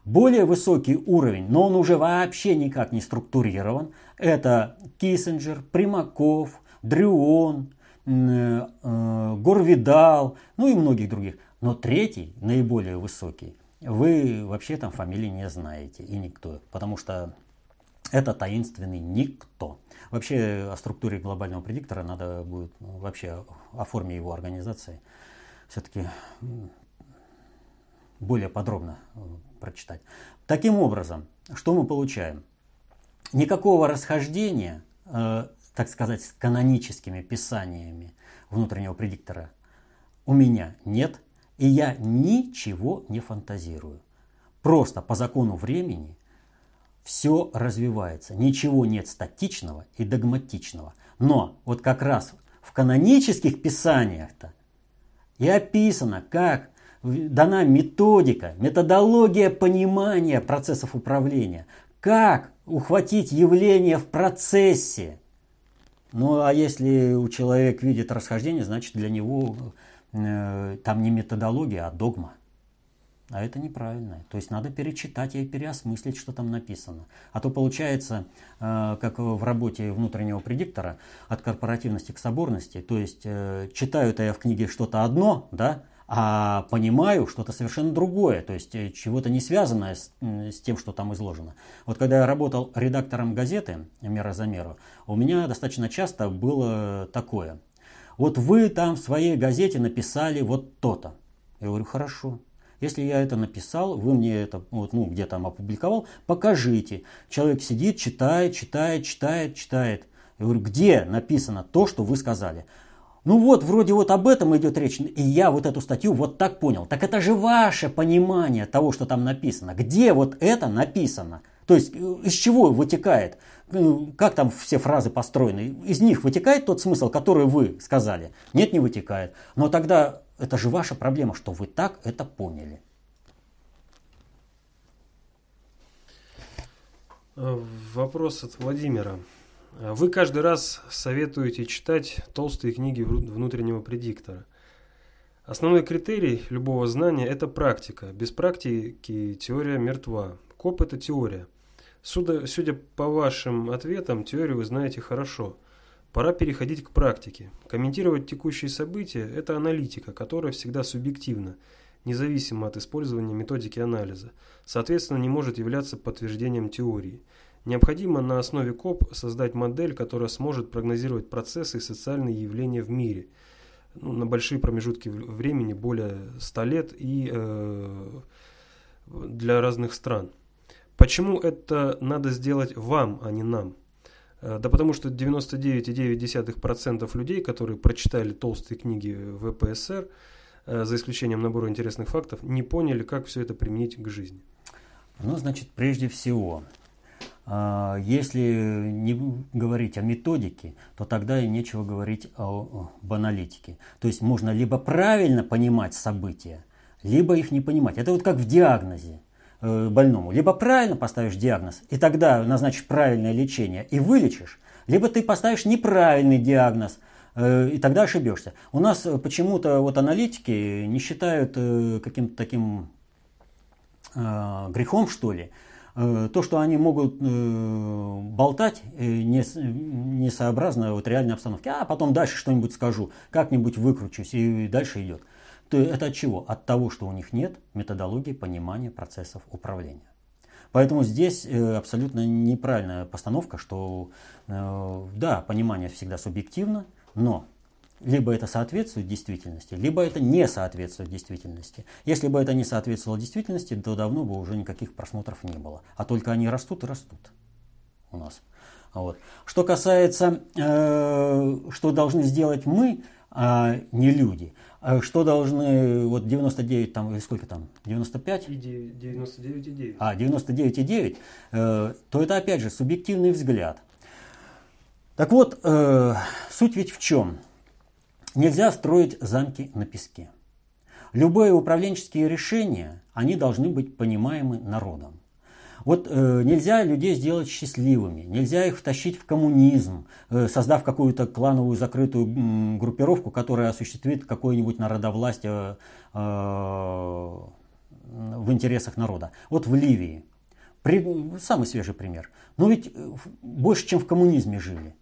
Speaker 2: Более высокий уровень, но он уже вообще никак не структурирован, это Киссинджер, Примаков, Дрюон, э, э, Горвидал, ну и многих других. Но третий, наиболее высокий, вы вообще там фамилии не знаете и никто, потому что это таинственный никто. Вообще о структуре глобального предиктора надо будет ну, вообще о форме его организации все-таки более подробно э, прочитать. Таким образом, что мы получаем? Никакого расхождения, э, так сказать, с каноническими писаниями внутреннего предиктора у меня нет – и я ничего не фантазирую. Просто по закону времени все развивается. Ничего нет статичного и догматичного. Но вот как раз в канонических писаниях-то и описано, как дана методика, методология понимания процессов управления, как ухватить явление в процессе. Ну а если у человека видит расхождение, значит для него там не методология, а догма. А это неправильно. То есть надо перечитать и переосмыслить, что там написано. А то получается, э, как в работе внутреннего предиктора, от корпоративности к соборности. То есть э, читаю-то я в книге что-то одно, да, а понимаю что-то совершенно другое, то есть чего-то не связанное с, с тем, что там изложено. Вот когда я работал редактором газеты «Мера за меру», у меня достаточно часто было такое – вот вы там в своей газете написали вот то-то. Я говорю, хорошо. Если я это написал, вы мне это вот, ну, где там опубликовал, покажите. Человек сидит, читает, читает, читает, читает. Я говорю, где написано то, что вы сказали? Ну вот, вроде вот об этом идет речь, и я вот эту статью вот так понял. Так это же ваше понимание того, что там написано. Где вот это написано? То есть э, из чего вытекает? Э, как там все фразы построены? Из них вытекает тот смысл, который вы сказали? Нет, не вытекает. Но тогда это же ваша проблема, что вы так это поняли.
Speaker 1: Э, вопрос от Владимира. Вы каждый раз советуете читать толстые книги внутреннего предиктора. Основной критерий любого знания – это практика. Без практики теория мертва. КОП – это теория. Судя, судя по вашим ответам, теорию вы знаете хорошо. Пора переходить к практике. Комментировать текущие события – это аналитика, которая всегда субъективна, независимо от использования методики анализа. Соответственно, не может являться подтверждением теории. Необходимо на основе КОП создать модель, которая сможет прогнозировать процессы и социальные явления в мире ну, на большие промежутки времени, более 100 лет и э, для разных стран. Почему это надо сделать вам, а не нам? Э, да потому что 99,9% людей, которые прочитали толстые книги ВПСР, э, за исключением набора интересных фактов, не поняли, как все это применить к жизни.
Speaker 2: Ну, значит, прежде всего, э, если не говорить о методике, то тогда и нечего говорить о, об аналитике. То есть можно либо правильно понимать события, либо их не понимать. Это вот как в диагнозе. Э, больному. Либо правильно поставишь диагноз, и тогда назначишь правильное лечение и вылечишь, либо ты поставишь неправильный диагноз, э, и тогда ошибешься. У нас почему-то вот аналитики не считают э, каким-то таким грехом, что ли, то, что они могут болтать несообразно вот реальной обстановке, а потом дальше что-нибудь скажу, как-нибудь выкручусь, и дальше идет то это от чего? От того, что у них нет методологии понимания процессов управления. Поэтому здесь э, абсолютно неправильная постановка, что э, да, понимание всегда субъективно, но либо это соответствует действительности, либо это не соответствует действительности. Если бы это не соответствовало действительности, то давно бы уже никаких просмотров не было. А только они растут и растут у нас. Вот. Что касается, э, что должны сделать мы, а не люди, что должны, вот 99 там, сколько там, 95?
Speaker 1: И 99,9.
Speaker 2: А, 99,9, э, то это опять же субъективный взгляд. Так вот, э, суть ведь в чем? Нельзя строить замки на песке. Любые управленческие решения, они должны быть понимаемы народом. Вот э, нельзя людей сделать счастливыми, нельзя их втащить в коммунизм, э, создав какую-то клановую закрытую м, группировку, которая осуществит какое-нибудь народовластие э, в интересах народа. Вот в Ливии, при, самый свежий пример. Но ведь э, больше, чем в коммунизме жили.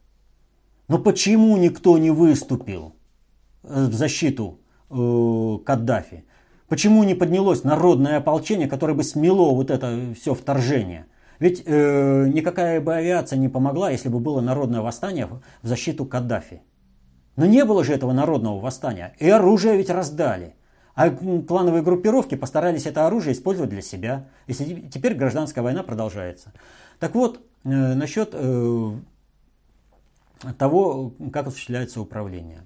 Speaker 2: Но почему никто не выступил? Э, в защиту э, Каддафи? Почему не поднялось народное ополчение, которое бы смело вот это все вторжение? Ведь э, никакая бы авиация не помогла, если бы было народное восстание в защиту Каддафи. Но не было же этого народного восстания. И оружие ведь раздали. А клановые группировки постарались это оружие использовать для себя. И теперь гражданская война продолжается. Так вот, э, насчет э, того, как осуществляется управление.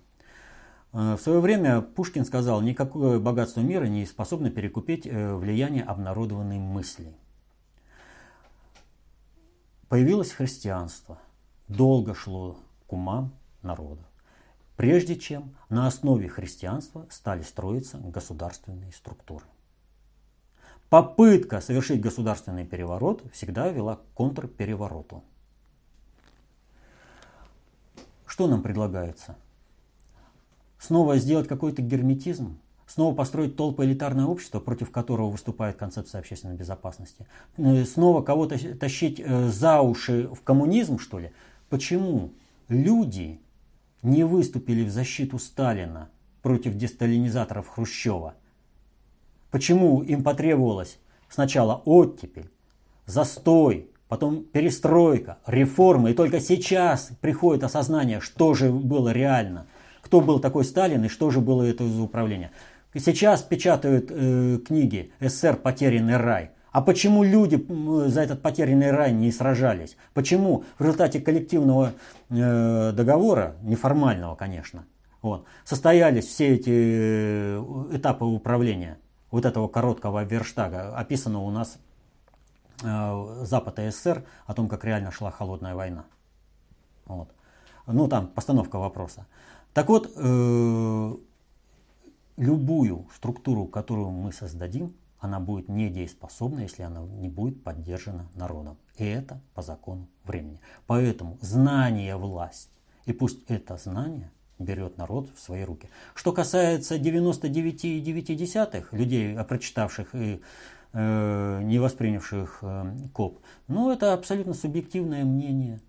Speaker 2: Э, в свое время Пушкин сказал, никакое богатство мира не способно перекупить э, влияние обнародованной мысли. Появилось христианство, долго шло к умам народа, прежде чем на основе христианства стали строиться государственные структуры. Попытка совершить государственный переворот всегда вела к контрперевороту. Что нам предлагается? Снова сделать какой-то герметизм, снова построить толпы элитарное общество, против которого выступает концепция общественной безопасности, э, снова кого-то тащить э, за уши в коммунизм, что ли? Почему люди не выступили в защиту Сталина против десталинизаторов Хрущева? Почему им потребовалось сначала оттепель, застой, потом перестройка, реформы, и только сейчас приходит осознание, что же было реально – кто был такой Сталин и что же было это за управление. Сейчас печатают э, книги «СССР. Потерянный рай». А почему люди за этот потерянный рай не сражались? Почему в результате коллективного э, договора, неформального, конечно, вот, состоялись все эти э, этапы управления вот этого короткого верштага, описано у нас э, Запад и СССР, о том, как реально шла холодная война. Вот. Ну, там постановка вопроса. Так вот, э, любую структуру, которую мы создадим, она будет недееспособна, если она не будет поддержана народом. И это по закону времени. Поэтому знание – власть. И пусть это знание берет народ в свои руки. Что касается 99,9 людей, прочитавших и э, не воспринявших э, КОП, ну это абсолютно субъективное мнение.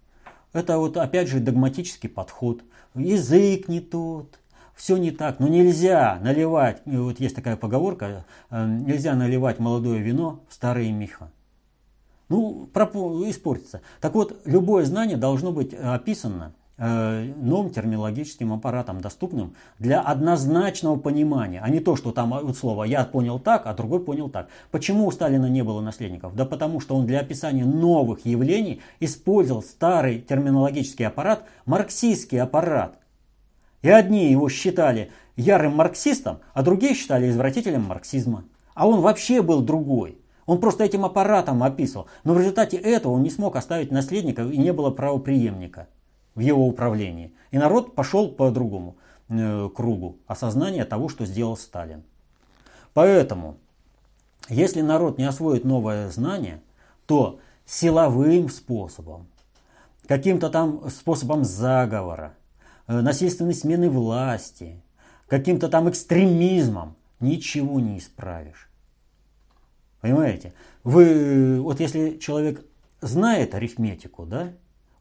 Speaker 2: Это вот опять же догматический подход. Язык не тот, все не так. Но нельзя наливать, вот есть такая поговорка, э, нельзя наливать молодое вино в старые меха. Ну, испортится. Так вот, любое знание должно быть описано новым терминологическим аппаратом, доступным для однозначного понимания, а не то, что там вот слово «я понял так», а другой понял так. Почему у Сталина не было наследников? Да потому что он для описания новых явлений использовал старый терминологический аппарат, марксистский аппарат. И одни его считали ярым марксистом, а другие считали извратителем марксизма. А он вообще был другой. Он просто этим аппаратом описывал. Но в результате этого он не смог оставить наследников и не было правоприемника в его управлении. И народ пошел по другому э, кругу осознания того, что сделал Сталин. Поэтому, если народ не освоит новое знание, то силовым способом, каким-то там способом заговора, э, насильственной смены власти, каким-то там экстремизмом ничего не исправишь. Понимаете? Вы, вот если человек знает арифметику, да,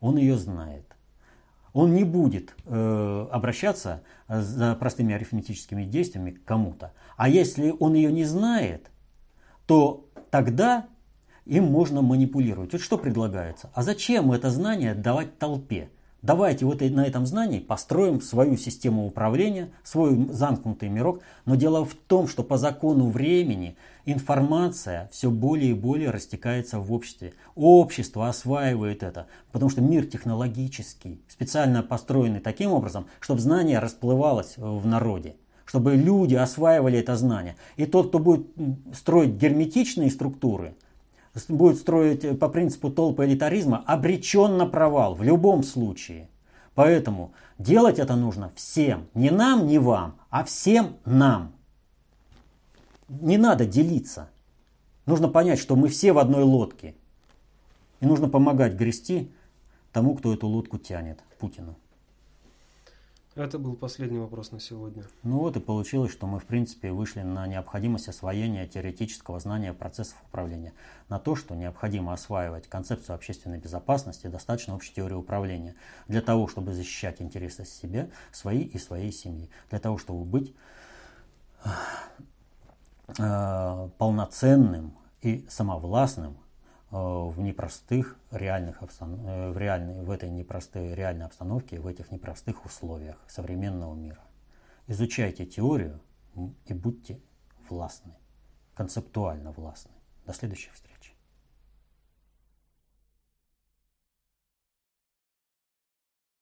Speaker 2: он ее знает он не будет э, обращаться за простыми арифметическими действиями к кому-то. А если он ее не знает, то тогда им можно манипулировать. Вот что предлагается? А зачем это знание давать толпе? Давайте вот на этом знании построим свою систему управления, свой замкнутый мирок. Но дело в том, что по закону времени информация все более и более растекается в обществе. Общество осваивает это, потому что мир технологический, специально построенный таким образом, чтобы знание расплывалось в народе чтобы люди осваивали это знание. И тот, кто будет строить герметичные структуры, будет строить э, по принципу толпы элитаризма, обречен на провал в любом случае. Поэтому делать это нужно всем. Не нам, не вам, а всем нам. Не надо делиться. Нужно понять, что мы все в одной лодке. И нужно помогать грести тому, кто эту лодку тянет, Путину.
Speaker 1: Это был последний вопрос на сегодня.
Speaker 2: Ну вот и получилось, что мы в принципе вышли на необходимость освоения теоретического знания процессов управления. На то, что необходимо осваивать концепцию общественной безопасности, достаточно общей теории управления. Для того, чтобы защищать интересы себя, свои и своей семьи. Для того, чтобы быть э, полноценным и самовластным в непростых реальных. Э, в, реальной, в этой непростой реальной обстановке, в этих непростых условиях современного мира. Изучайте теорию и будьте властны, концептуально властны. До следующих встреч.